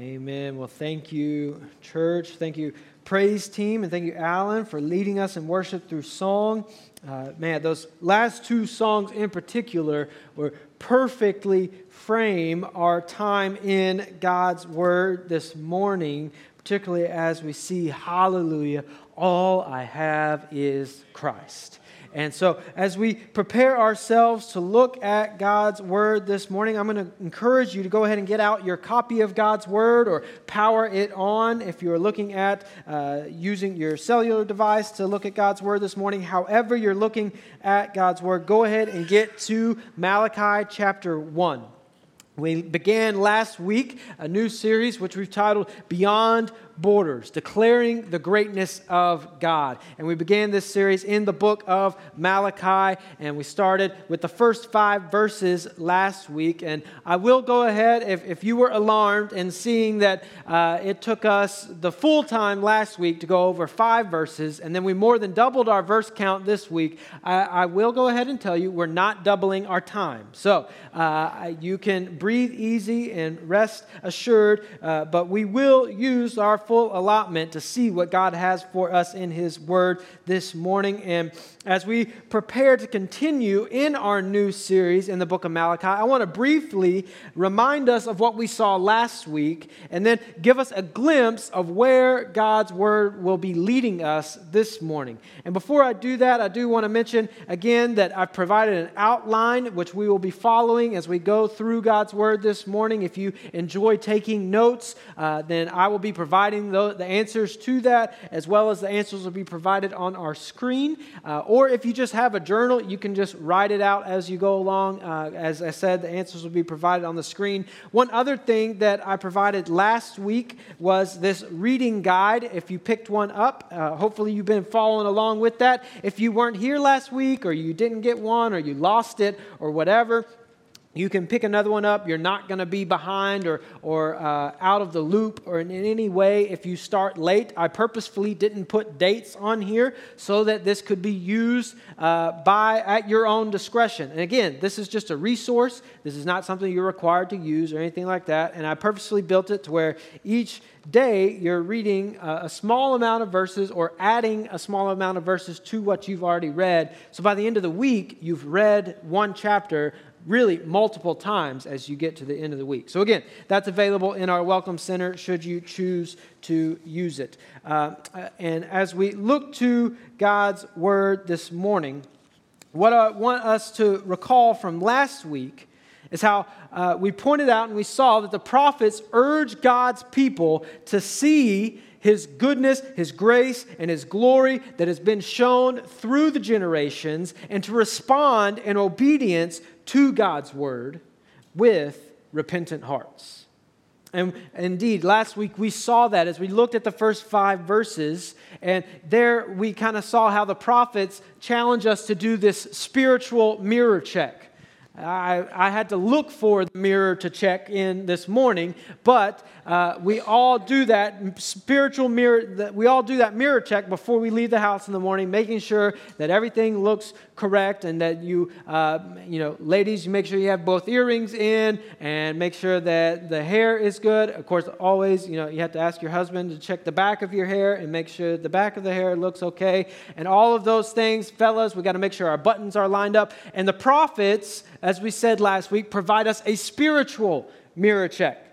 Amen. Well, thank you, church. Thank you, praise team, and thank you, Alan, for leading us in worship through song. Uh, man, those last two songs in particular were perfectly frame our time in God's Word this morning, particularly as we see, hallelujah, all I have is Christ. And so, as we prepare ourselves to look at God's Word this morning, I'm going to encourage you to go ahead and get out your copy of God's Word or power it on if you're looking at uh, using your cellular device to look at God's Word this morning. However, you're looking at God's Word, go ahead and get to Malachi chapter 1. We began last week a new series which we've titled Beyond borders, declaring the greatness of God. And we began this series in the book of Malachi, and we started with the first five verses last week. And I will go ahead, if, if you were alarmed and seeing that uh, it took us the full time last week to go over five verses, and then we more than doubled our verse count this week, I, I will go ahead and tell you we're not doubling our time. So uh, you can breathe easy and rest assured, uh, but we will use our full allotment to see what God has for us in His Word this morning. And as we prepare to continue in our new series in the book of Malachi, I want to briefly remind us of what we saw last week and then give us a glimpse of where God's Word will be leading us this morning. And before I do that, I do want to mention again that I've provided an outline which we will be following as we go through God's Word this morning. If you enjoy taking notes, uh, then I will be providing the, the answers to that, as well as the answers will be provided on our screen. Uh, or if you just have a journal, you can just write it out as you go along. Uh, as I said, the answers will be provided on the screen. One other thing that I provided last week was this reading guide. If you picked one up, uh, hopefully you've been following along with that. If you weren't here last week, or you didn't get one, or you lost it, or whatever, you can pick another one up. You're not going to be behind or, or uh, out of the loop or in any way if you start late. I purposefully didn't put dates on here so that this could be used uh, by at your own discretion. And again, this is just a resource. This is not something you're required to use or anything like that. And I purposefully built it to where each day you're reading a, a small amount of verses or adding a small amount of verses to what you've already read. So by the end of the week, you've read one chapter really multiple times as you get to the end of the week. So, again, that's available in our Welcome Center should you choose to use it. Uh, and as we look to God's Word this morning, what I want us to recall from last week is how uh, we pointed out and we saw that the prophets urged God's people to see his goodness, His grace, and His glory that has been shown through the generations, and to respond in obedience to God's word with repentant hearts. And indeed, last week we saw that as we looked at the first five verses, and there we kind of saw how the prophets challenge us to do this spiritual mirror check. I, I had to look for the mirror to check in this morning, but uh, we all do that spiritual mirror, that we all do that mirror check before we leave the house in the morning, making sure that everything looks correct and that you, uh, you know, ladies, you make sure you have both earrings in and make sure that the hair is good. Of course, always, you know, you have to ask your husband to check the back of your hair and make sure the back of the hair looks okay. And all of those things, fellas, we got to make sure our buttons are lined up. And the prophets, as we said last week, provide us a spiritual mirror check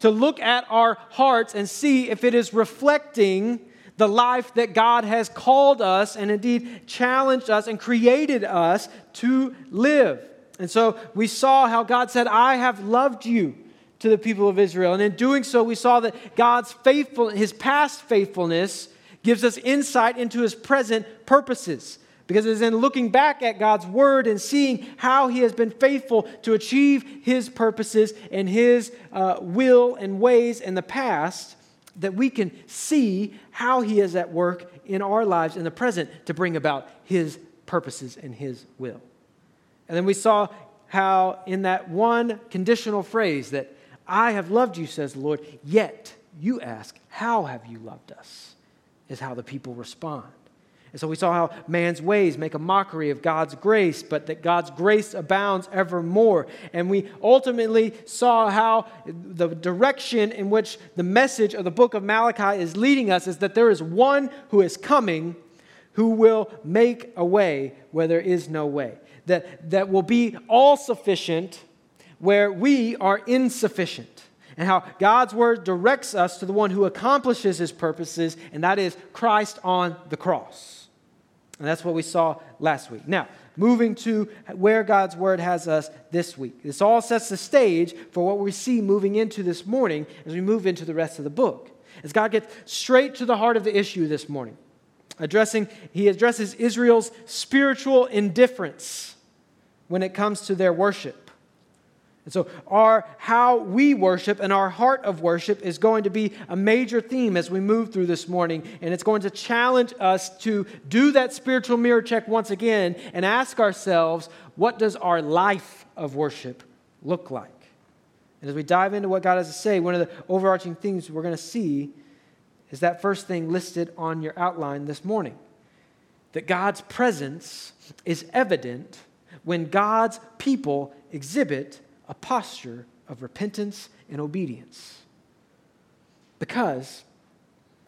to look at our hearts and see if it is reflecting the life that God has called us and indeed challenged us and created us to live. And so we saw how God said, I have loved you to the people of Israel. And in doing so, we saw that God's faithful, his past faithfulness gives us insight into his present purposes. Because it's in looking back at God's word and seeing how he has been faithful to achieve his purposes and his uh, will and ways in the past that we can see how he is at work in our lives in the present to bring about his purposes and his will. And then we saw how in that one conditional phrase that I have loved you, says the Lord, yet you ask, How have you loved us? is how the people respond. And so we saw how man's ways make a mockery of God's grace, but that God's grace abounds evermore. And we ultimately saw how the direction in which the message of the book of Malachi is leading us is that there is one who is coming who will make a way where there is no way, that, that will be all sufficient where we are insufficient and how God's word directs us to the one who accomplishes his purposes, and that is Christ on the cross. And that's what we saw last week. Now, moving to where God's word has us this week. This all sets the stage for what we see moving into this morning as we move into the rest of the book. As God gets straight to the heart of the issue this morning, addressing, he addresses Israel's spiritual indifference when it comes to their worship. And so, our how we worship and our heart of worship is going to be a major theme as we move through this morning. And it's going to challenge us to do that spiritual mirror check once again and ask ourselves, what does our life of worship look like? And as we dive into what God has to say, one of the overarching things we're going to see is that first thing listed on your outline this morning that God's presence is evident when God's people exhibit a posture of repentance and obedience. Because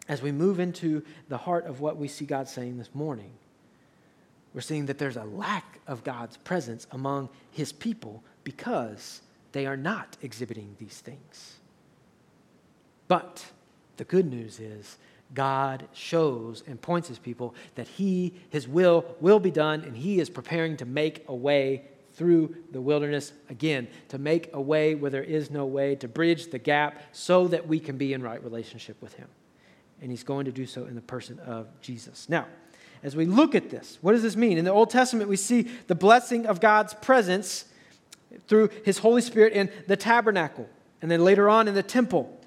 as we move into the heart of what we see God saying this morning, we're seeing that there's a lack of God's presence among his people because they are not exhibiting these things. But the good news is God shows and points his people that he, his will, will be done, and he is preparing to make a way through the wilderness again, to make a way where there is no way, to bridge the gap so that we can be in right relationship with Him. And He's going to do so in the person of Jesus. Now, as we look at this, what does this mean? In the Old Testament, we see the blessing of God's presence through His Holy Spirit in the tabernacle, and then later on in the temple.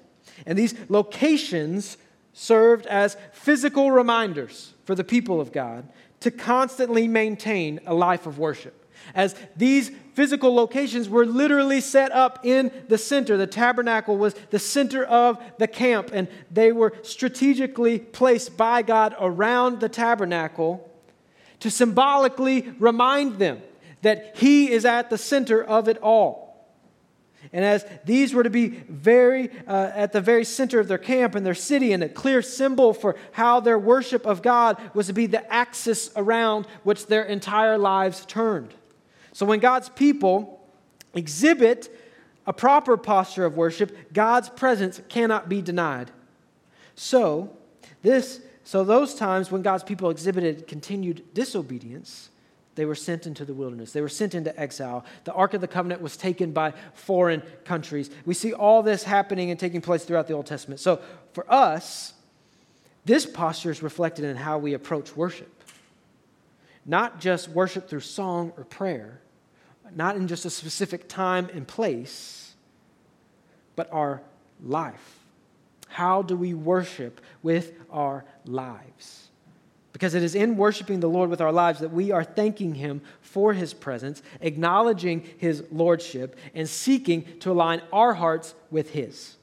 And these locations served as physical reminders for the people of God to constantly maintain a life of worship as these physical locations were literally set up in the center. The tabernacle was the center of the camp, and they were strategically placed by God around the tabernacle to symbolically remind them that He is at the center of it all. And as these were to be very uh, at the very center of their camp and their city, and a clear symbol for how their worship of God was to be the axis around which their entire lives turned. So when God's people exhibit a proper posture of worship, God's presence cannot be denied. So, this so those times when God's people exhibited continued disobedience, they were sent into the wilderness. They were sent into exile. The Ark of the Covenant was taken by foreign countries. We see all this happening and taking place throughout the Old Testament. So, for us, this posture is reflected in how we approach worship. Not just worship through song or prayer, not in just a specific time and place, but our life. How do we worship with our lives? Because it is in worshiping the Lord with our lives that we are thanking Him for His presence, acknowledging His Lordship, and seeking to align our hearts with His.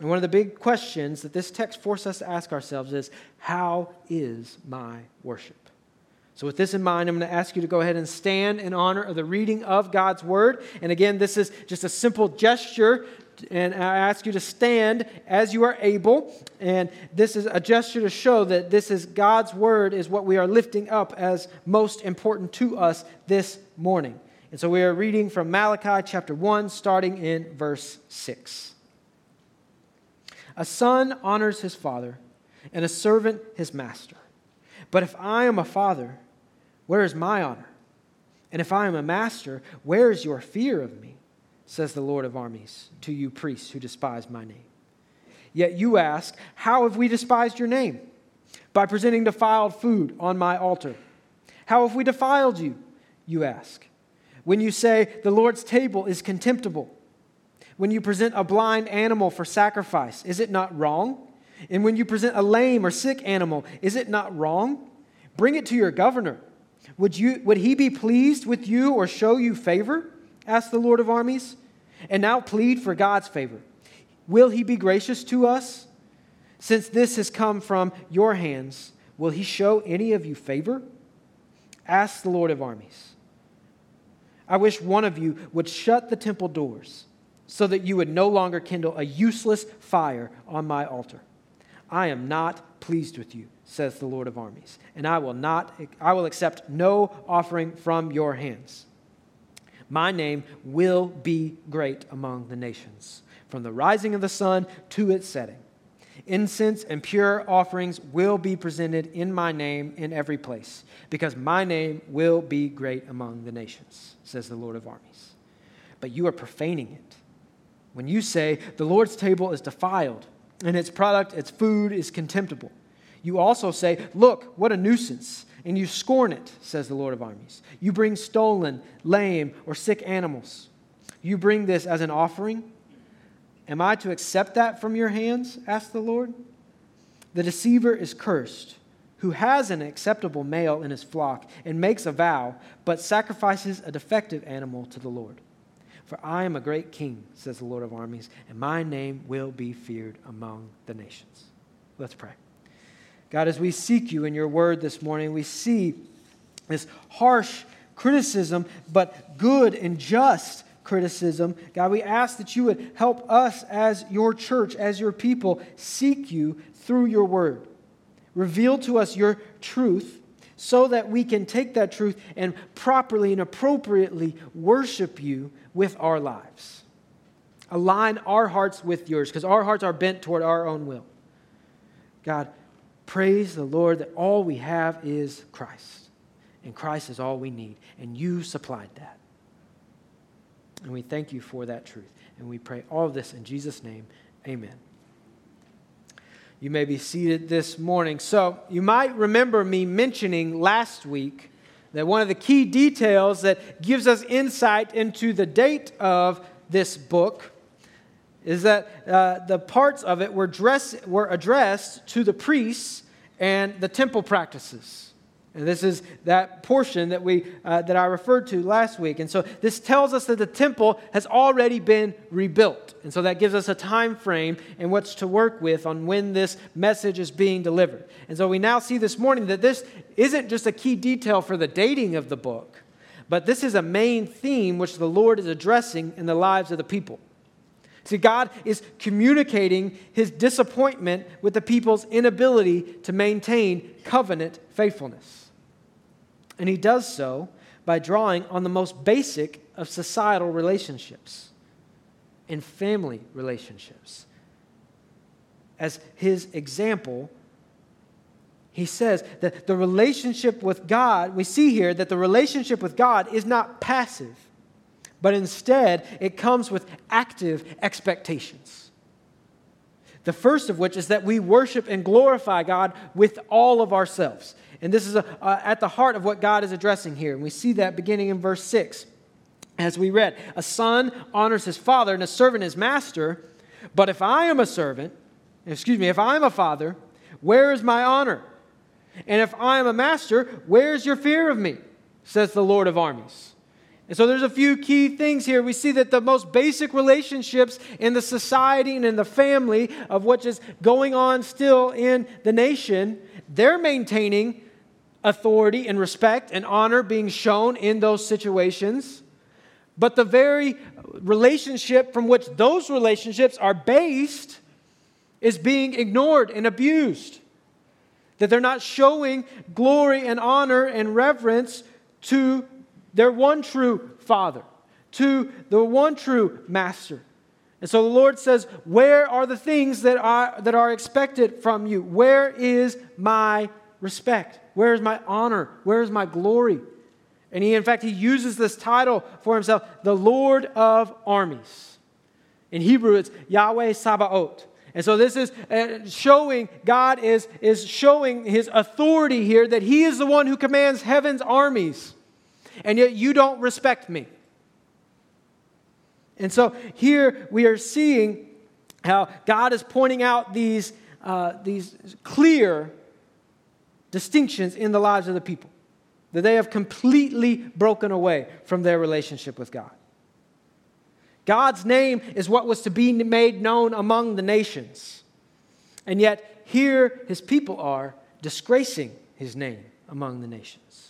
And one of the big questions that this text forces us to ask ourselves is how is my worship? So, with this in mind, I'm going to ask you to go ahead and stand in honor of the reading of God's word. And again, this is just a simple gesture. And I ask you to stand as you are able. And this is a gesture to show that this is God's word, is what we are lifting up as most important to us this morning. And so we are reading from Malachi chapter 1, starting in verse 6. A son honors his father, and a servant his master. But if I am a father, where is my honor? And if I am a master, where is your fear of me? Says the Lord of armies to you priests who despise my name. Yet you ask, How have we despised your name? By presenting defiled food on my altar. How have we defiled you? You ask. When you say, The Lord's table is contemptible. When you present a blind animal for sacrifice, is it not wrong? And when you present a lame or sick animal, is it not wrong? Bring it to your governor would, you, would he be pleased with you or show you favor? asked the Lord of armies. And now plead for God's favor. Will he be gracious to us? Since this has come from your hands, will he show any of you favor? Ask the Lord of armies. I wish one of you would shut the temple doors so that you would no longer kindle a useless fire on my altar. I am not pleased with you, says the Lord of armies, and I will not I will accept no offering from your hands. My name will be great among the nations, from the rising of the sun to its setting. Incense and pure offerings will be presented in my name in every place, because my name will be great among the nations, says the Lord of armies. But you are profaning it. When you say, the Lord's table is defiled, and its product, its food, is contemptible, you also say, Look, what a nuisance, and you scorn it, says the Lord of armies. You bring stolen, lame, or sick animals. You bring this as an offering Am I to accept that from your hands? asked the Lord. The deceiver is cursed, who has an acceptable male in his flock and makes a vow, but sacrifices a defective animal to the Lord. For I am a great king, says the Lord of armies, and my name will be feared among the nations. Let's pray. God, as we seek you in your word this morning, we see this harsh criticism, but good and just criticism. God, we ask that you would help us as your church, as your people, seek you through your word. Reveal to us your truth so that we can take that truth and properly and appropriately worship you with our lives. Align our hearts with yours because our hearts are bent toward our own will. God, praise the Lord that all we have is Christ, and Christ is all we need, and you supplied that. And we thank you for that truth. And we pray all of this in Jesus' name. Amen. You may be seated this morning. So, you might remember me mentioning last week that one of the key details that gives us insight into the date of this book is that uh, the parts of it were, dress, were addressed to the priests and the temple practices. And this is that portion that, we, uh, that I referred to last week. And so this tells us that the temple has already been rebuilt. And so that gives us a time frame and what's to work with on when this message is being delivered. And so we now see this morning that this isn't just a key detail for the dating of the book, but this is a main theme which the Lord is addressing in the lives of the people. See, God is communicating his disappointment with the people's inability to maintain covenant faithfulness. And he does so by drawing on the most basic of societal relationships and family relationships. As his example, he says that the relationship with God, we see here that the relationship with God is not passive, but instead it comes with active expectations. The first of which is that we worship and glorify God with all of ourselves. And this is a, uh, at the heart of what God is addressing here. And we see that beginning in verse 6. As we read, a son honors his father and a servant his master. But if I am a servant, excuse me, if I'm a father, where is my honor? And if I am a master, where is your fear of me? Says the Lord of armies. And so there's a few key things here. We see that the most basic relationships in the society and in the family of what is going on still in the nation, they're maintaining authority and respect and honor being shown in those situations. But the very relationship from which those relationships are based is being ignored and abused. That they're not showing glory and honor and reverence to their one true Father, to the one true Master. And so the Lord says, Where are the things that are, that are expected from you? Where is my respect? Where is my honor? Where is my glory? And he, in fact, he uses this title for himself, the Lord of armies. In Hebrew, it's Yahweh Sabaoth. And so this is uh, showing, God is, is showing his authority here that he is the one who commands heaven's armies. And yet you don't respect me. And so here we are seeing how God is pointing out these, uh, these clear distinctions in the lives of the people, that they have completely broken away from their relationship with God. God's name is what was to be made known among the nations. And yet, here his people are disgracing his name among the nations.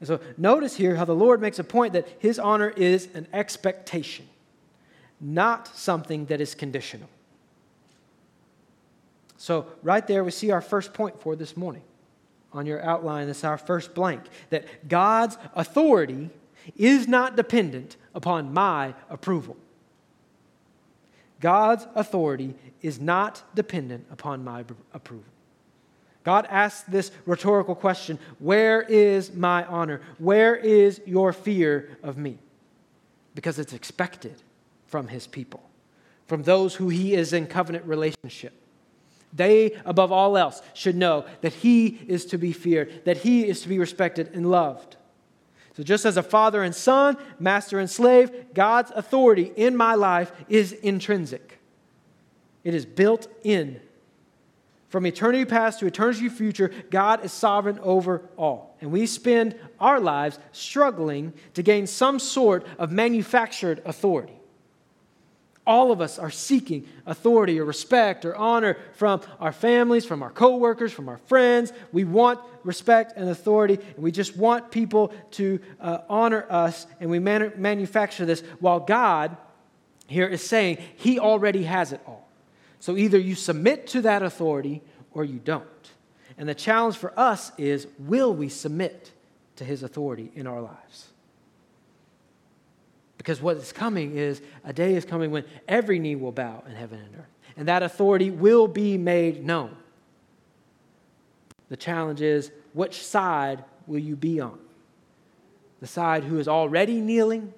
And so notice here how the Lord makes a point that his honor is an expectation, not something that is conditional. So, right there, we see our first point for this morning. On your outline, this is our first blank that God's authority is not dependent upon my approval. God's authority is not dependent upon my approval. God asks this rhetorical question Where is my honor? Where is your fear of me? Because it's expected from his people, from those who he is in covenant relationship. They, above all else, should know that he is to be feared, that he is to be respected and loved. So, just as a father and son, master and slave, God's authority in my life is intrinsic. It is built in. From eternity past to eternity future, God is sovereign over all. And we spend our lives struggling to gain some sort of manufactured authority. All of us are seeking authority or respect or honor from our families, from our coworkers, from our friends. We want respect and authority, and we just want people to uh, honor us, and we man- manufacture this while God here is saying He already has it all. So either you submit to that authority or you don't. And the challenge for us is will we submit to His authority in our lives? Because what is coming is a day is coming when every knee will bow in heaven and earth, and that authority will be made known. The challenge is which side will you be on? The side who is already kneeling,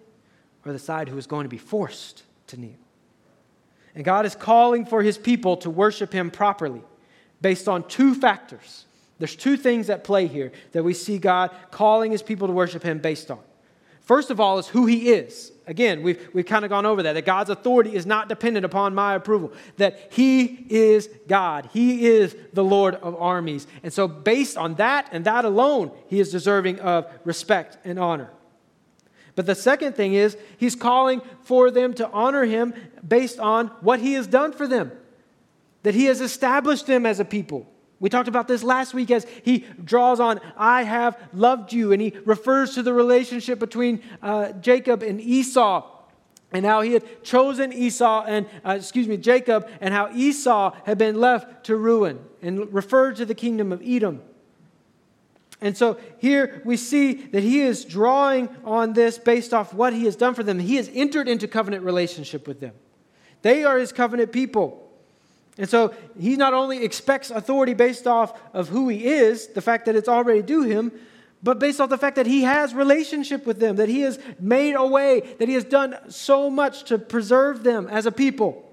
or the side who is going to be forced to kneel? And God is calling for his people to worship him properly based on two factors. There's two things at play here that we see God calling his people to worship him based on. First of all, is who he is. Again, we've, we've kind of gone over that, that God's authority is not dependent upon my approval, that he is God. He is the Lord of armies. And so, based on that and that alone, he is deserving of respect and honor. But the second thing is, he's calling for them to honor him based on what he has done for them, that he has established them as a people. We talked about this last week as he draws on, I have loved you, and he refers to the relationship between uh, Jacob and Esau and how he had chosen Esau and, uh, excuse me, Jacob, and how Esau had been left to ruin, and referred to the kingdom of Edom. And so here we see that he is drawing on this based off what he has done for them. He has entered into covenant relationship with them. They are his covenant people. And so he not only expects authority based off of who he is, the fact that it's already due him, but based off the fact that he has relationship with them, that he has made a way, that he has done so much to preserve them as a people.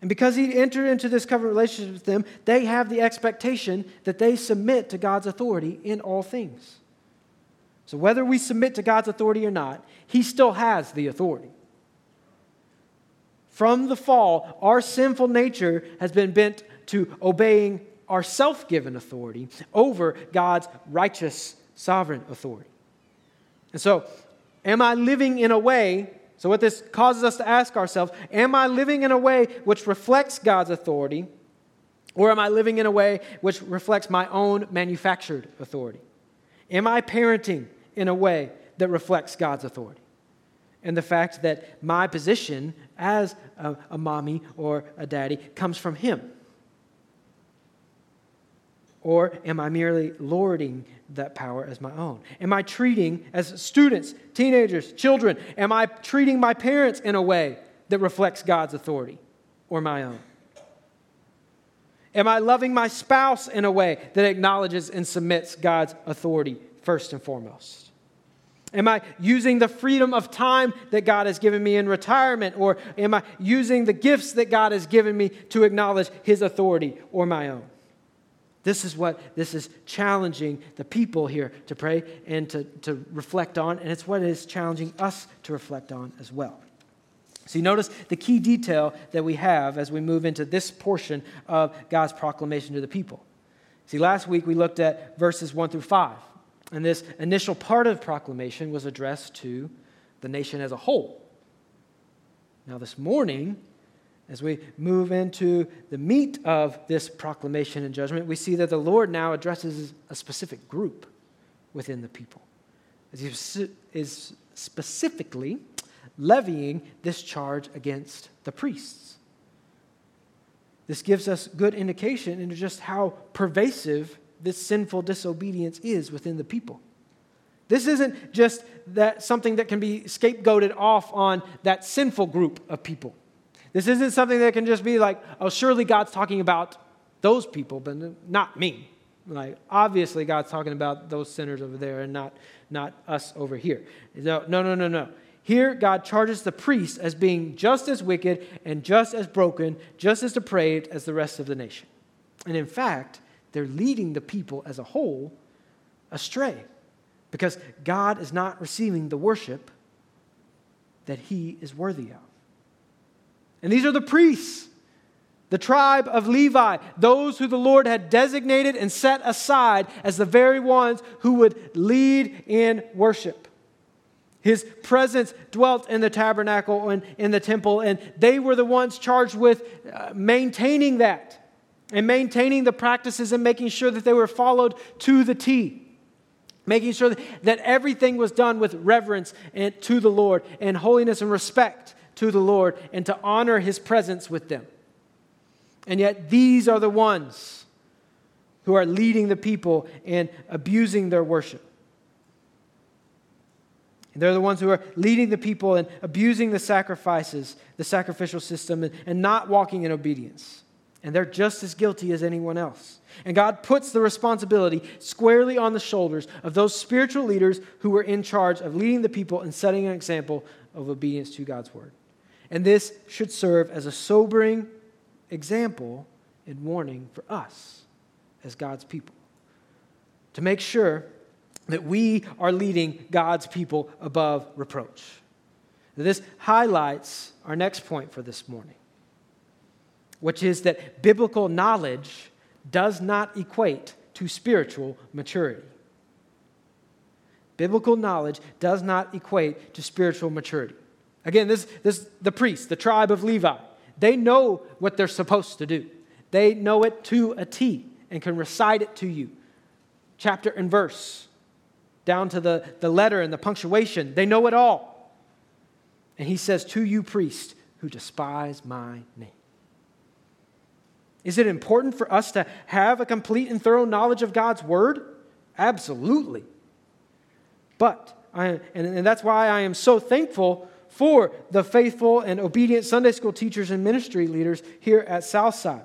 And because he entered into this covenant relationship with them, they have the expectation that they submit to God's authority in all things. So whether we submit to God's authority or not, he still has the authority. From the fall, our sinful nature has been bent to obeying our self given authority over God's righteous sovereign authority. And so, am I living in a way? So, what this causes us to ask ourselves am I living in a way which reflects God's authority, or am I living in a way which reflects my own manufactured authority? Am I parenting in a way that reflects God's authority? and the fact that my position as a, a, mommy or a daddy comes from him? Or am I merely lording that power as my own? Am I treating, as students, teenagers, children, am I treating my parents in a way that reflects God's authority or my own? Am I loving my spouse in a way that acknowledges and submits God's authority first and foremost? Am I using the freedom of time that God has given me in retirement? Or am I using the gifts that God has given me to acknowledge His authority or my own? This is what this is challenging the people here to pray and to, to reflect on, and it's what is challenging us to reflect on as well. So, you notice the key detail that we have as we move into this portion of God's proclamation to the people. See, last week we looked at verses 1 through 5. And this initial part of proclamation was addressed to the nation as a whole. Now, this morning, As we move into the meat of this proclamation and judgment, we see that the Lord now addresses a specific group within the people. As he is specifically levying this charge against the priests. This gives us good indication into just how pervasive this sinful disobedience is within the people. This isn't just that something that can be scapegoated off on that sinful group of people. This isn't something that can just be like, oh, surely God's talking about those people, but not me. Like, obviously, God's talking about those sinners over there and not, not us over here. No, no, no, no, no. Here, God charges the priests as being just as wicked and just as broken, just as depraved as the rest of the nation. And in fact, they're leading the people as a whole astray because God is not receiving the worship that he is worthy of. And these are the priests, the tribe of Levi, those who the Lord had designated and set aside as the very ones who would lead in worship. His presence dwelt in the tabernacle and in the temple, and they were the ones charged with uh, maintaining that and maintaining the practices and making sure that they were followed to the T. Making sure that everything was done with reverence and, to the Lord and holiness and respect to the Lord and to honor his presence with them. And yet, these are the ones who are leading the people and abusing their worship. They're the ones who are leading the people and abusing the sacrifices, the sacrificial system, and, and not walking in obedience. And they're just as guilty as anyone else. And God puts the responsibility squarely on the shoulders of those spiritual leaders who were in charge of leading the people and setting an example of obedience to God's word. And this should serve as a sobering example and warning for us as God's people to make sure that we are leading God's people above reproach. This highlights our next point for this morning, which is that biblical knowledge does not equate to spiritual maturity. Biblical knowledge does not equate to spiritual maturity. Again, this, this the priests, the tribe of Levi, they know what they're supposed to do. They know it to a T and can recite it to you, chapter and verse down to the, the letter and the punctuation. They know it all. And he says, To you, priest, who despise my name. Is it important for us to have a complete and thorough knowledge of God's word? Absolutely. But, I, and, and that's why I am so thankful for the faithful and obedient Sunday school teachers and ministry leaders here at Southside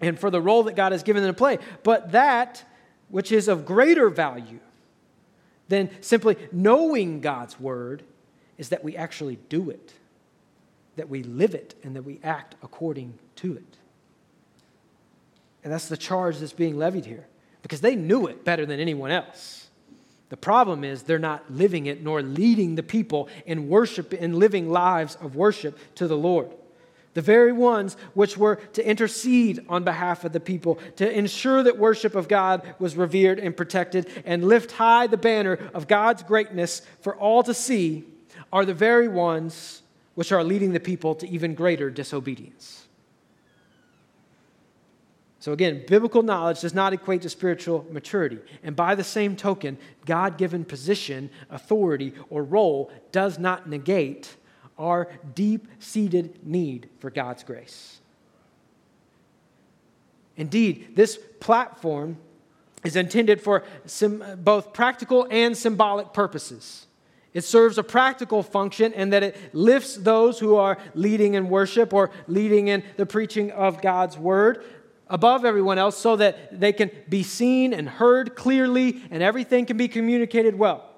and for the role that God has given them to play. But that which is of greater value than simply knowing God's word is that we actually do it, that we live it, and that we act according to it. And that's the charge that's being levied here because they knew it better than anyone else. The problem is they're not living it nor leading the people in worship and living lives of worship to the Lord the very ones which were to intercede on behalf of the people, to ensure that worship of God was revered and protected, and lift high the banner of God's greatness for all to see, are the very ones which are leading the people to even greater disobedience. So, again, biblical knowledge does not equate to spiritual maturity. And by the same token, God given position, authority, or role does not negate our deep seated need for God's grace. Indeed, this platform is intended for both practical and symbolic purposes. It serves a practical function in that it lifts those who are leading in worship or leading in the preaching of God's word above everyone else so that they can be seen and heard clearly and everything can be communicated well.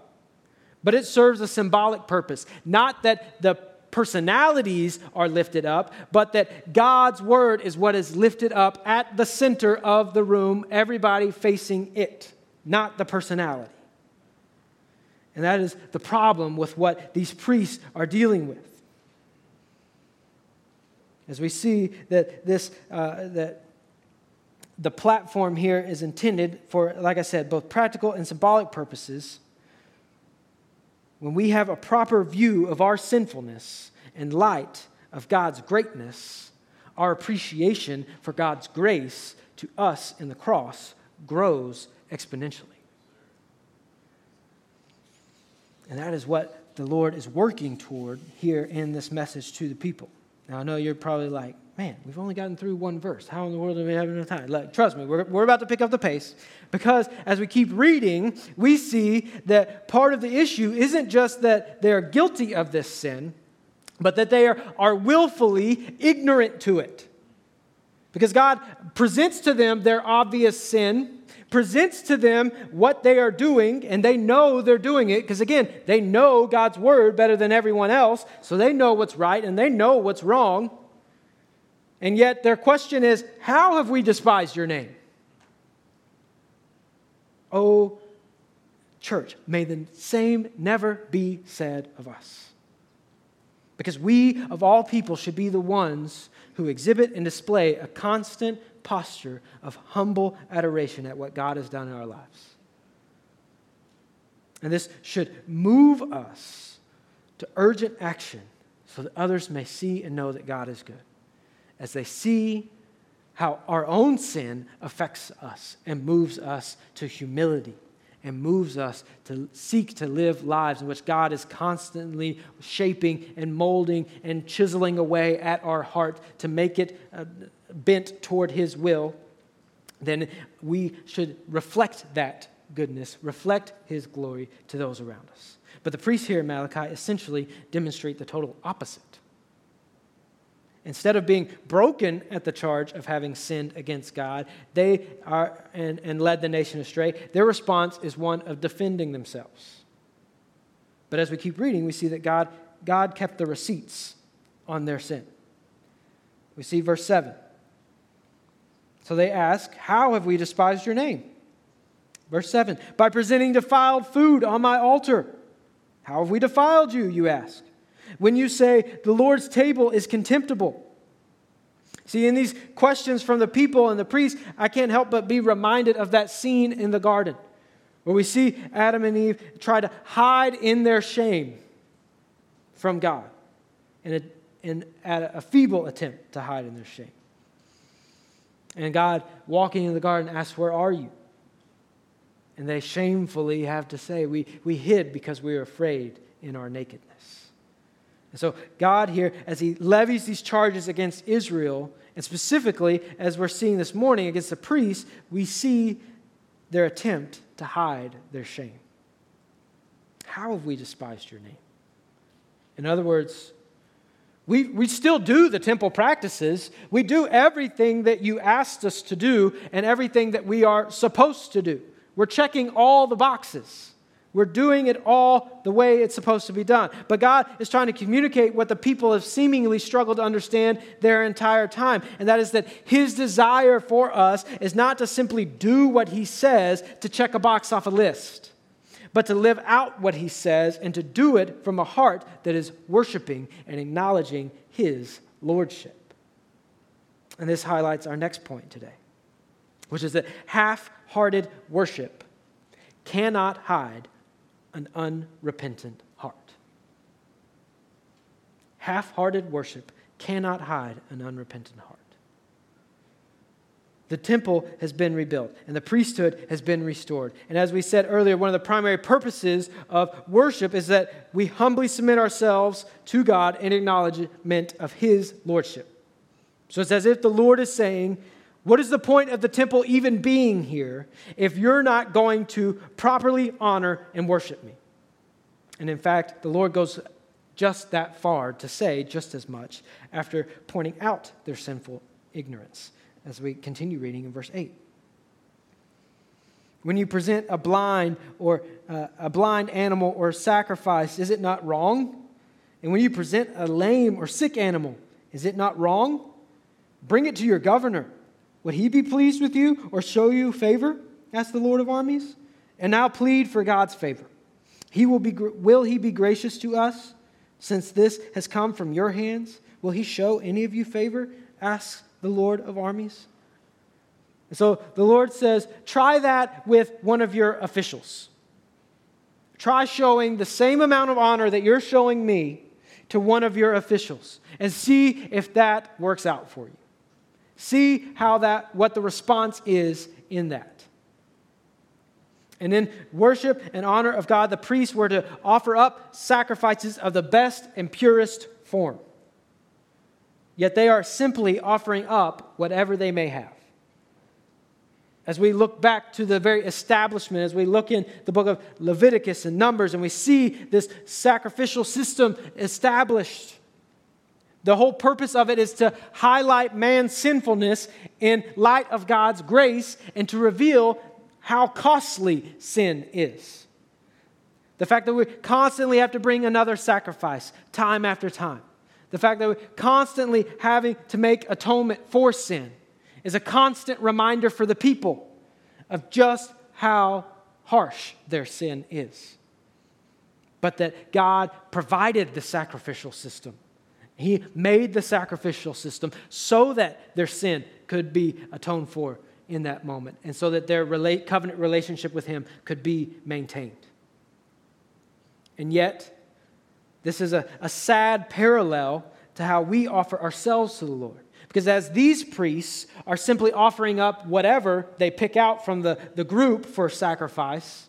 But it serves a symbolic purpose, not that the personalities are lifted up, but that God's word is what is lifted up at the center of the room, everybody facing it, not the personality. And that is the problem with what these priests are dealing with. As we see that this, uh, that the platform here is intended for, like I said, both practical and symbolic purposes when we have a proper view of our sinfulness in light of God's greatness, our appreciation for God's grace to us in the cross grows exponentially. And that is what the Lord is working toward here in this message to the people. Now, I know you're probably like, man, we've only gotten through one verse. How in the world do we have enough time? Like, trust me, we're, we're about to pick up the pace because as we keep reading, we see that part of the issue isn't just that they're guilty of this sin, but that they are, are willfully ignorant to it. Because God presents to them their obvious sin, presents to them what they are doing, and they know they're doing it. Because again, they know God's word better than everyone else, so they know what's right and they know what's wrong. And yet their question is, How have we despised your name? Oh, church, may the same never be said of us. Because we, of all people, should be the ones who exhibit and display a constant posture of humble adoration at what God has done in our lives. And this should move us to urgent action so that others may see and know that God is good. As they see how our own sin affects us and moves us to humility and moves us to seek to live lives in which God is constantly shaping and molding and chiseling away at our heart to make it uh, bent toward His will, then we should reflect that goodness, reflect His glory to those around us. But the priests here in Malachi essentially demonstrate the total opposite. Instead of being broken at the charge of having sinned against God, they are and, and led the nation astray. Their response is one of defending themselves. But as we keep reading, we see that God, God kept the receipts on their sin. We see verse 7. So they ask, How have we despised your name? Verse 7 By presenting defiled food on my altar. How have we defiled you, you ask? When you say, the Lord's table is contemptible. See, in these questions from the people and the priests, I can't help but be reminded of that scene in the garden where we see Adam and Eve try to hide in their shame from God in a, in, a feeble attempt to hide in their shame. And God, walking in the garden, asks, Where are you? And they shamefully have to say, We, we hid because we were afraid in our nakedness. And so, God here, as He levies these charges against Israel, and specifically, as we're seeing this morning against the priests, we see their attempt to hide their shame. How have we despised your name? In other words, we, we still do the temple practices. We do everything that you asked us to do and everything that we are supposed to do. We're checking all the boxes. We're doing it all the way it's supposed to be done. But God is trying to communicate what the people have seemingly struggled to understand their entire time. And that is that His desire for us is not to simply do what He says to check a box off a list, but to live out what He says and to do it from a heart that is worshiping and acknowledging His Lordship. And this highlights our next point today, which is that half hearted worship cannot hide an unrepentant heart. Half hearted worship cannot hide an unrepentant heart. The temple has been rebuilt and the priesthood has been restored. And as we said earlier, one of the primary purposes of worship is that we humbly submit ourselves to God in acknowledgement of His lordship. So it's as if the Lord is saying, what is the point of the temple even being here if you're not going to properly honor and worship me? And in fact, the Lord goes just that far to say just as much after pointing out their sinful ignorance as we continue reading in verse 8. When you present a blind or uh, a blind animal or sacrifice, is it not wrong? And when you present a lame or sick animal, is it not wrong? Bring it to your governor. Would he be pleased with you or show you favor? asked the Lord of armies. And now plead for God's favor. He will, be, will he be gracious to us since this has come from your hands? Will he show any of you favor? asks the Lord of armies. And so the Lord says, try that with one of your officials. Try showing the same amount of honor that you're showing me to one of your officials and see if that works out for you. See how that what the response is in that. And in worship and honor of God, the priests were to offer up sacrifices of the best and purest form. Yet they are simply offering up whatever they may have. As we look back to the very establishment, as we look in the book of Leviticus and Numbers, and we see this sacrificial system established, the whole purpose of it is to highlight man's sinfulness in light of God's grace and to reveal how costly sin is. The fact that we constantly have to bring another sacrifice time after time. The fact that we're constantly having to make atonement for sin is a constant reminder for the people of just how harsh their sin is. But that God provided the sacrificial system. He made the sacrificial system so that their sin could be atoned for in that moment and so that their relate, covenant relationship with Him could be maintained. And yet, this is a, a sad parallel to how we offer ourselves to the Lord. Because as these priests are simply offering up whatever they pick out from the, the group for sacrifice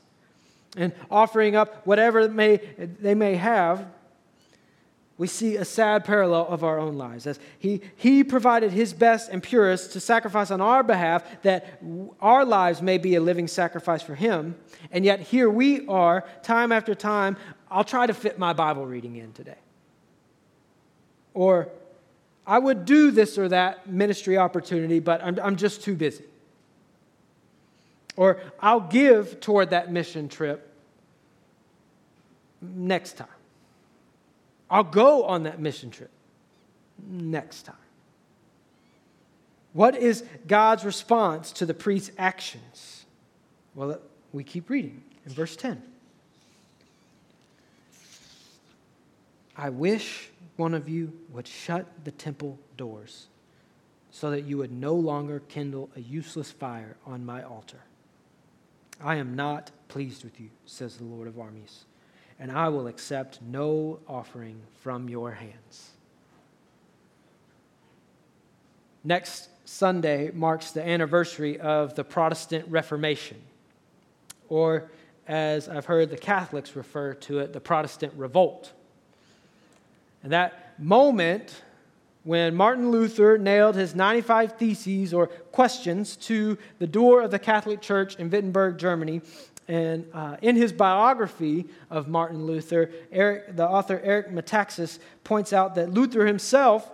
and offering up whatever may, they may have, we see a sad parallel of our own lives. As he, he provided his best and purest to sacrifice on our behalf that our lives may be a living sacrifice for him. And yet here we are, time after time. I'll try to fit my Bible reading in today. Or I would do this or that ministry opportunity, but I'm, I'm just too busy. Or I'll give toward that mission trip next time. I'll go on that mission trip next time. What is God's response to the priest's actions? Well, we keep reading in verse 10. I wish one of you would shut the temple doors so that you would no longer kindle a useless fire on my altar. I am not pleased with you, says the Lord of armies, and I will accept no offering from your hands. Next Sunday marks the anniversary of the Protestant Reformation, or as I've heard the Catholics refer to it, the Protestant Revolt. And that moment when Martin Luther nailed his 95 theses or questions to the door of the Catholic Church in Wittenberg, Germany. And uh, in his biography of Martin Luther, Eric, the author Eric Metaxas points out that Luther himself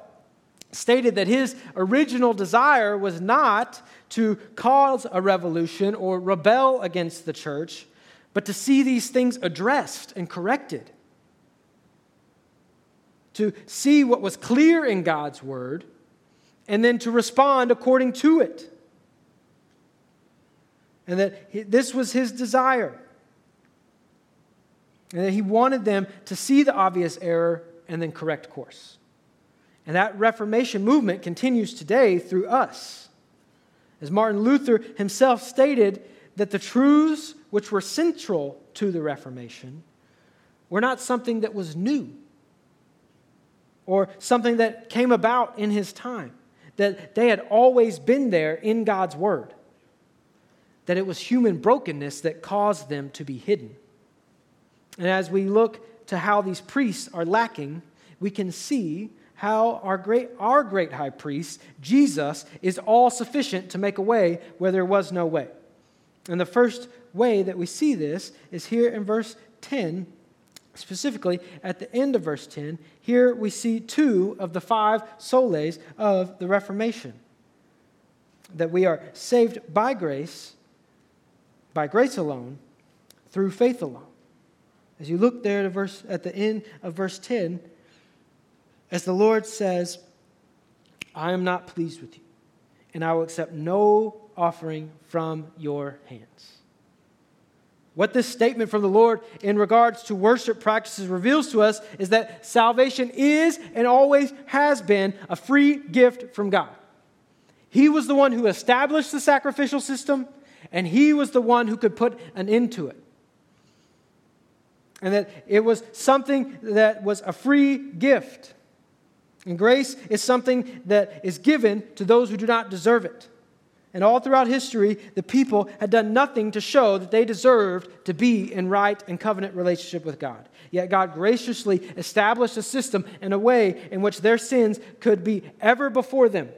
stated that his original desire was not to cause a revolution or rebel against the church, but to see these things addressed and corrected to see what was clear in God's word, and then to respond according to it. And that this was his desire. And that he wanted them to see the obvious error and then correct course. And that Reformation movement continues today through us. As Martin Luther himself stated, that the truths which were central to the Reformation were not something that was new or something that came about in his time, that they had always been there in God's word, that it was human brokenness that caused them to be hidden. And as we look to how these priests are lacking, we can see how our great, our great high priest, Jesus, is all sufficient to make a way where there was no way. And the first way that we see this is here in verse 10 Specifically, at the end of verse 10, here we see two of the five solas of the Reformation that we are saved by grace, by grace alone, through faith alone. As you look there at, verse, at the end of verse 10, as the Lord says, I am not pleased with you, and I will accept no offering from your hands. What this statement from the Lord in regards to worship practices reveals to us is that salvation is and always has been a free gift from God. He was the one who established the sacrificial system, and He was the one who could put an end to it. And that it was something that was a free gift. And grace is something that is given to those who do not deserve it. And all throughout history, the people had done nothing to show that they deserved to be in right and covenant relationship with God. Yet God graciously established a system and a way in which their sins could be ever before them,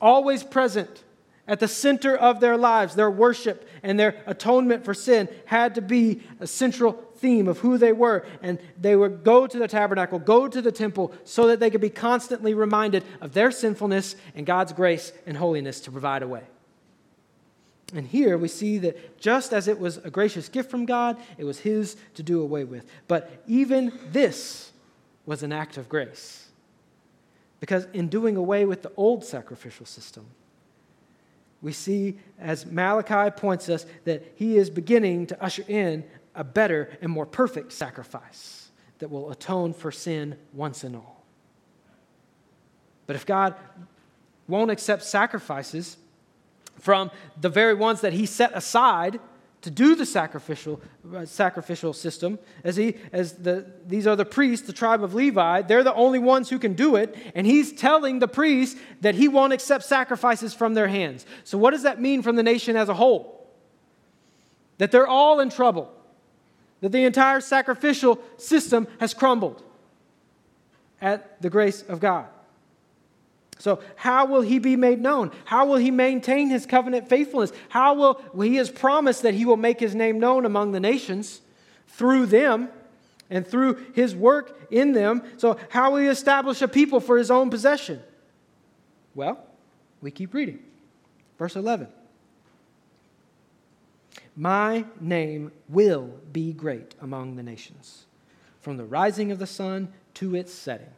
always present at the center of their lives. Their worship and their atonement for sin had to be a central theme of who they were. And they would go to the tabernacle, go to the temple, so that they could be constantly reminded of their sinfulness and God's grace and holiness to provide a way. And here we see that just as it was a gracious gift from God, it was His to do away with. But even this was an act of grace. Because in doing away with the old sacrificial system, we see, as Malachi points us, that he is beginning to usher in a better and more perfect sacrifice that will atone for sin once and all. But if God won't accept sacrifices, from the very ones that he set aside to do the sacrificial, uh, sacrificial system. As, he, as the, these are the priests, the tribe of Levi, they're the only ones who can do it. And he's telling the priests that he won't accept sacrifices from their hands. So, what does that mean from the nation as a whole? That they're all in trouble, that the entire sacrificial system has crumbled at the grace of God. So, how will he be made known? How will he maintain his covenant faithfulness? How will he has promised that he will make his name known among the nations through them and through his work in them? So, how will he establish a people for his own possession? Well, we keep reading. Verse 11 My name will be great among the nations, from the rising of the sun to its setting.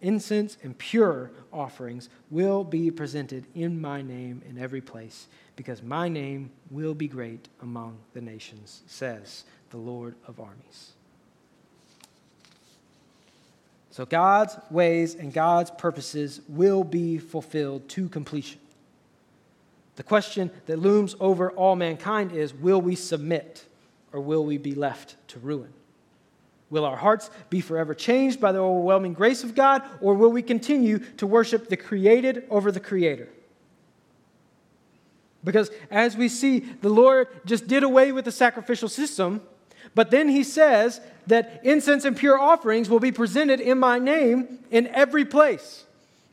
Incense and pure offerings will be presented in my name in every place, because my name will be great among the nations, says the Lord of armies. So God's ways and God's purposes will be fulfilled to completion. The question that looms over all mankind is will we submit or will we be left to ruin? Will our hearts be forever changed by the overwhelming grace of God, or will we continue to worship the created over the creator? Because as we see, the Lord just did away with the sacrificial system, but then he says that incense and pure offerings will be presented in my name in every place.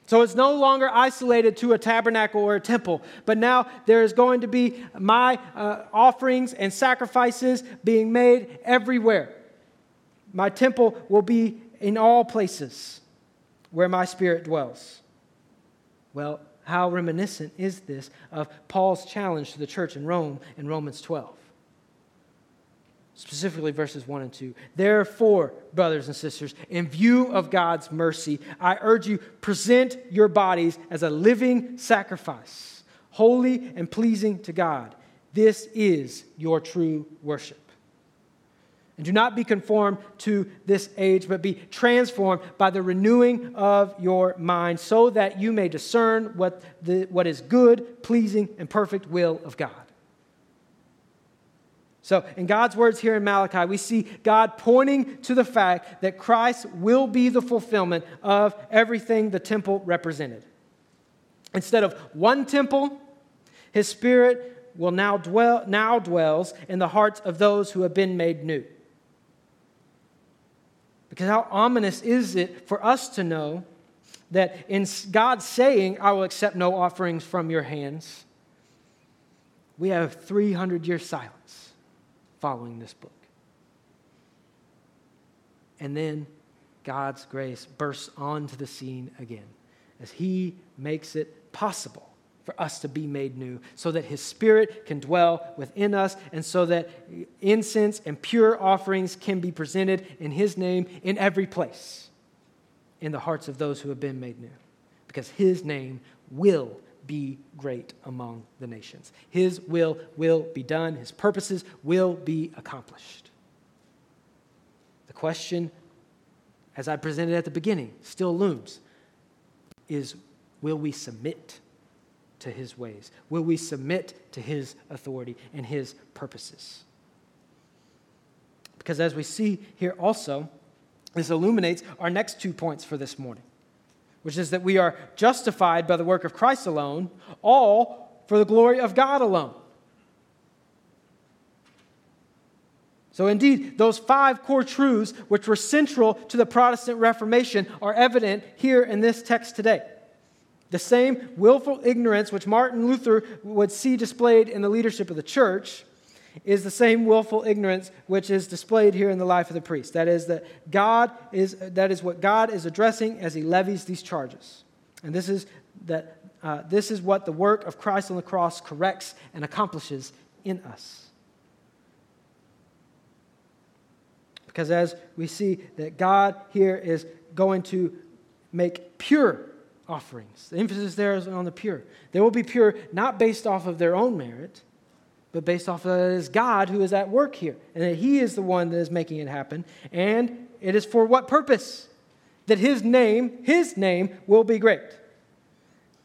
So it's no longer isolated to a tabernacle or a temple, but now there is going to be my uh, offerings and sacrifices being made everywhere. My temple will be in all places where my spirit dwells. Well, how reminiscent is this of Paul's challenge to the church in Rome in Romans 12? Specifically, verses 1 and 2. Therefore, brothers and sisters, in view of God's mercy, I urge you, present your bodies as a living sacrifice, holy and pleasing to God. This is your true worship. And do not be conformed to this age, but be transformed by the renewing of your mind, so that you may discern what, the, what is good, pleasing, and perfect will of God. So, in God's words here in Malachi, we see God pointing to the fact that Christ will be the fulfillment of everything the temple represented. Instead of one temple, his spirit will now dwell now dwells in the hearts of those who have been made new. Because how ominous is it for us to know that in God saying, I will accept no offerings from your hands, we have 300 years silence following this book. And then God's grace bursts onto the scene again as He makes it possible for us to be made new, so that His Spirit can dwell within us, and so that incense and pure offerings can be presented in His name in every place in the hearts of those who have been made new. Because His name will be great among the nations. His will will be done, His purposes will be accomplished. The question, as I presented at the beginning, still looms is will we submit? To his ways? Will we submit to his authority and his purposes? Because as we see here also, this illuminates our next two points for this morning. which is that we are justified by the work of Christ alone, all for the glory of God alone. So, indeed, those five core truths, which were central to the Protestant Reformation, are evident here in this text today. The same willful ignorance which Martin Luther would see displayed in the leadership of the church is the same willful ignorance which is displayed here in the life of the priest. That is that God is that is what God is addressing as he levies these charges. And this is that uh, this is what the work of Christ on the cross corrects and accomplishes in us. Because as we see that God here is going to make pure offerings. The emphasis there is on the pure. They will be pure not based off of their own merit, but based off of it is God who is at work here, and that He is the one that is making it happen. And it is for what purpose? That His name, His name, will be great.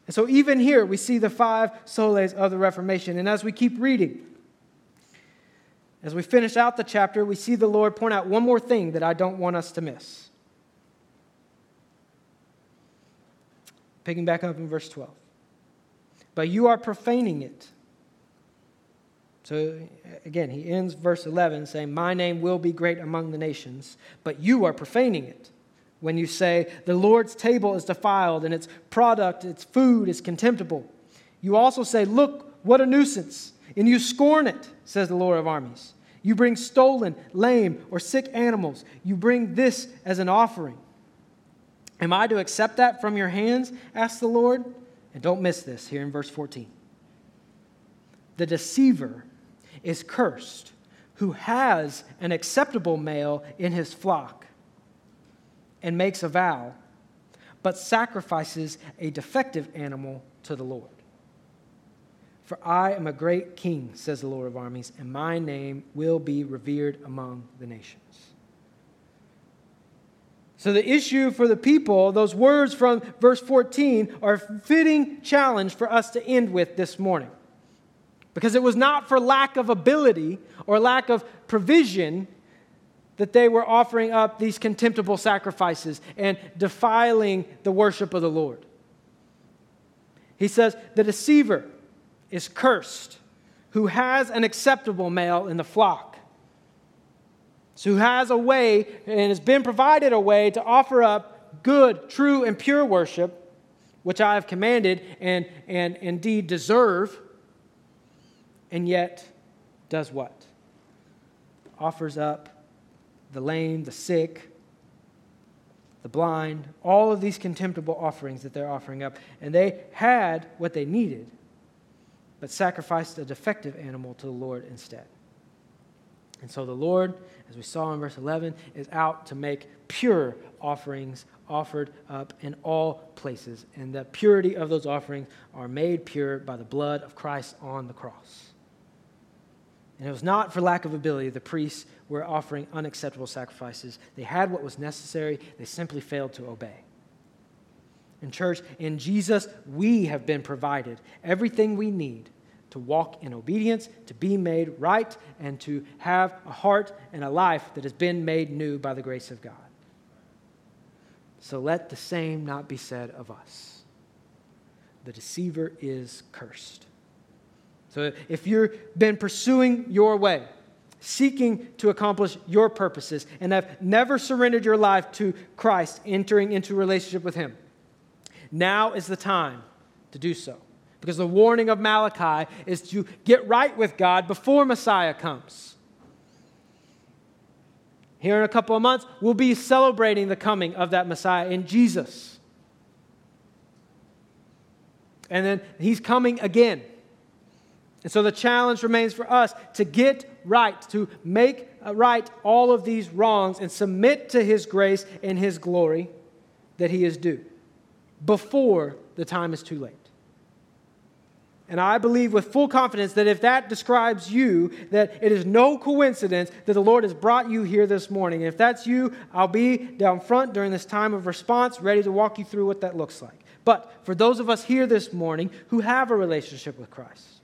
And so even here we see the five solas of the Reformation. And as we keep reading, as we finish out the chapter, we see the Lord point out one more thing that I don't want us to miss. Picking back up in verse 12. But you are profaning it so again, he ends verse 11 saying, My name will be great among the nations, but you are profaning it when you say, The Lord's table is defiled and its product, its food is contemptible. You also say, Look, what a nuisance, and you scorn it, says the Lord of armies. You bring stolen, lame, or sick animals. You bring this as an offering. Am I to accept that from your hands? asked the Lord. And don't miss this here in verse 14. The deceiver is cursed who has an acceptable male in his flock and makes a vow, but sacrifices a defective animal to the Lord. For I am a great king, says the Lord of armies, and my name will be revered among the nations. So, the issue for the people, those words from verse 14, are a fitting challenge for us to end with this morning. Because it was not for lack of ability or lack of provision that they were offering up these contemptible sacrifices and defiling the worship of the Lord. He says, The deceiver is cursed who has an acceptable male in the flock. So, who has a way and has been provided a way to offer up good, true, and pure worship, which I have commanded and, and indeed deserve and yet does what? Offers up the lame, the sick, the blind, all of these contemptible offerings that they're offering up. And they had what they needed, but sacrificed a defective animal to the Lord instead. And so the Lord, as we saw in verse 11, is out to make pure offerings offered up in all places. And the purity of those offerings are made pure by the blood of Christ on the cross. And it was not for lack of ability the priests were offering unacceptable sacrifices. They had what was necessary, they simply failed to obey. In church, in Jesus, we have been provided everything we need to walk in obedience, to be made right, and to have a heart and a life that has been made new by the grace of God. So let the same not be said of us. The deceiver is cursed. So if you've been pursuing your way, seeking to accomplish your purposes, and have never surrendered your life to Christ, entering into relationship with Him, now is the time to do so. Because the warning of Malachi is to get right with God before Messiah comes. Here in a couple of months, we'll be celebrating the coming of that Messiah in Jesus. And then he's coming again. And so the challenge remains for us to get right, to make right all of these wrongs and submit to His grace and His glory that He is due before the time is too late. And I believe with full confidence that if that describes you, that it is no coincidence that the Lord has brought you here this morning. And if that's you, I'll be down front during this time of response, ready to walk you through what that looks like. But for those of us here this morning who have a relationship with Christ,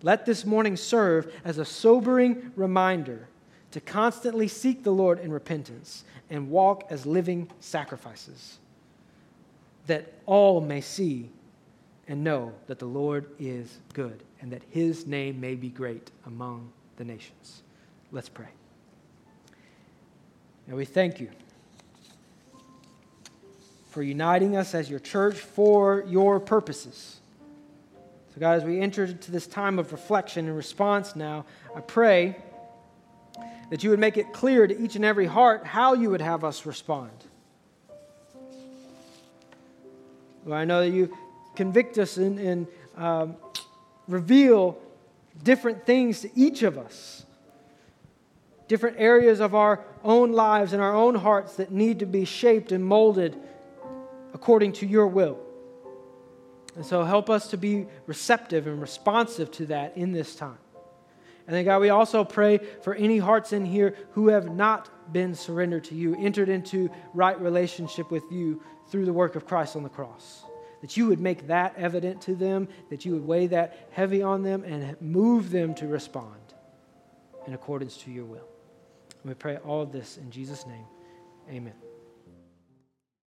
let this morning serve as a sobering reminder to constantly seek the Lord in repentance and walk as living sacrifices. that all may see and know that the Lord is good and that his name may be great among the nations. Let's pray. And we thank you for uniting us as your church for your purposes. So, God, as we enter into this time of reflection and response now, I pray that you would make it clear to each and every heart how you would have us respond. Lord, I know that you convict us and, and um, reveal different things to each of us, different areas of our own lives and our own hearts that need to be shaped and molded according to your will. And so help us to be receptive and responsive to that in this time. And then, God, we also pray for any hearts in here who have not been surrendered to you, entered into right relationship with you through the work of Christ on the cross. That you would make that evident to them, that you would weigh that heavy on them and move them to respond in accordance to your will. And we pray all this in Jesus' name. Amen.